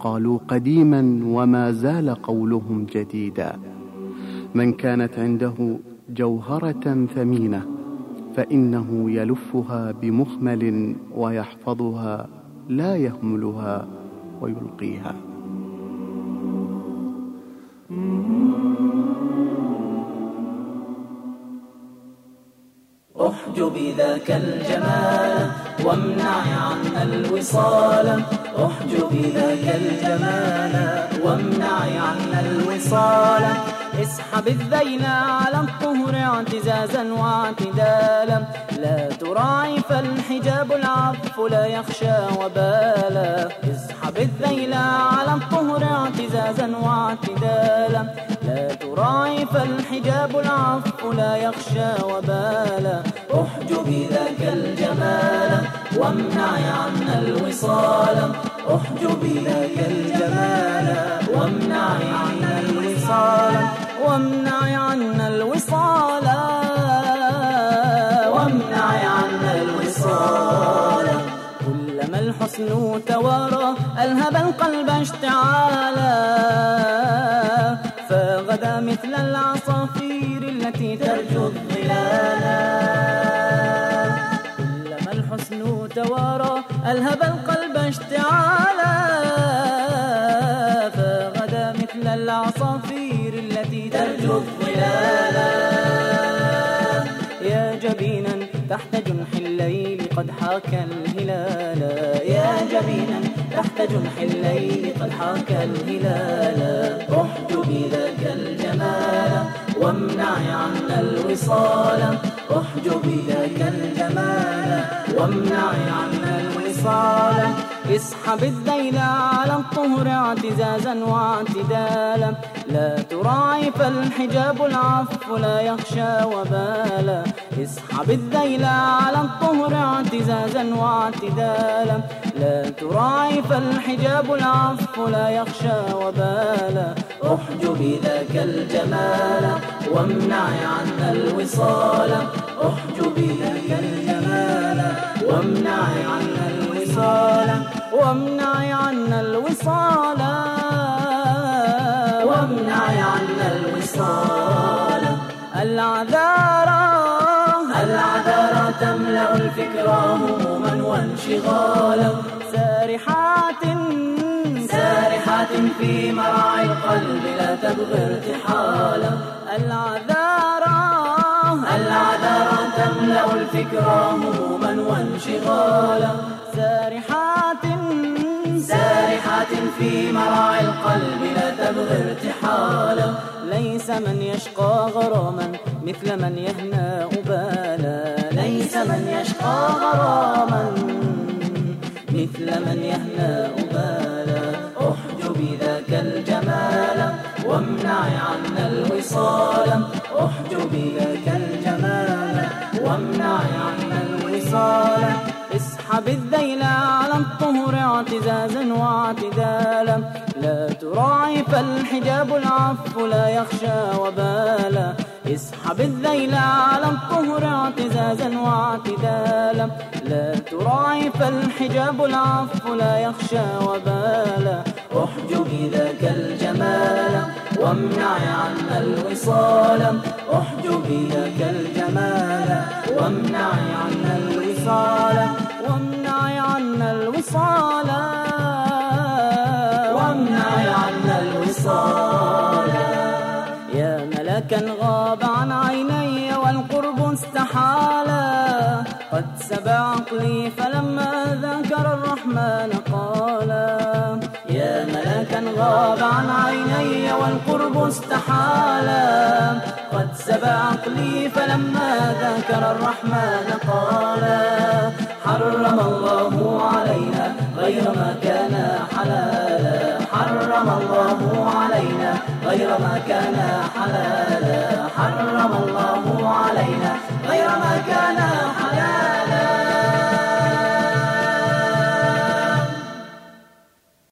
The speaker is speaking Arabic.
قالوا قديما وما زال قولهم جديدا. من كانت عنده جوهرة ثمينة فإنه يلفها بمخمل ويحفظها لا يهملها ويلقيها. احجب ذاك الجمال. وامنع عنا الوصال. احجب ذاك الجمال. وامنع عنا الوصال. اسحب الذيل على الطهر اعتزازا واعتدالا. لا تراعي فالحجاب العف لا يخشى وبالا. اسحب الذيل على الطهر اعتزازا واعتدالا. لا تراعي فالحجاب العف لا يخشى وبالا احجب ذاك الجمال وامنع عنا الوصال. احجب ذاك الجمال وامنع عنا الوصال. وامنع عنا الوصال. وامنع عنا الوصال. كلما الحسن توارى ألهب القلب اشتعالا. فغدا مثل العصافير التي ترجو الظلالا كلما الحسن توارى ألهب القلب اشتعالا. فغدا مثل العصافير التي ترجو الظلالا يا جبينا تحت جنح الليل قد حاك الهلال. يا جبينا تحت جنح الليل قد حاك الهلال. وامنع عنا الوصال احجب ذاك الجمال. وامنع عنا الوصال اسحب الذيل على الطهر اعتزازا واعتدالا. لا تراعي فالحجاب العف لا يخشى وبالا. اسحب الذيل على الطهر اعتزازا واعتدالا. لا تراعي فالحجاب العف لا يخشى وبالا. احجب ذاك الجمال وامنع عنا الوصال. احجب ذاك الجمال وامنع عنا الوصال. وامنع عنا الوصال. وامنع عنا الوصال. العذارى العذارى تملأ الفكر هموما وانشغالا سارحات سارحات في مرعى القلب لا تبغي ارتحالا العذارى. العذارى تملأ الفكر هموما وانشغالا. سارحات. سارحات في مرعى القلب لا تبغي ارتحالا ليس من يشقى غراما مثل من يهنى أبالا. ليس من يشقى غراما مثل من يهنى أبالا اسحب الذيل على الطهر اعتزازا واعتدالا. لا تراعي فالحجاب العف لا يخشى وبالا. اسحب الذيل على الطهر اعتزازا واعتدالا. لا تراعي فالحجاب العف لا يخشى وبالا. احجب ذاك الجمال وامنع عنا الوصال. احجب ذاك الوصال وامنع عنا الوصال يا ملكا غاب عن عيني والقرب استحالا قد سبع عقلي فلما ذكر الرحمن قالا يا ملكا غاب عن عيني والقرب استحالا قد سبع عقلي فلما ذكر الرحمن قالا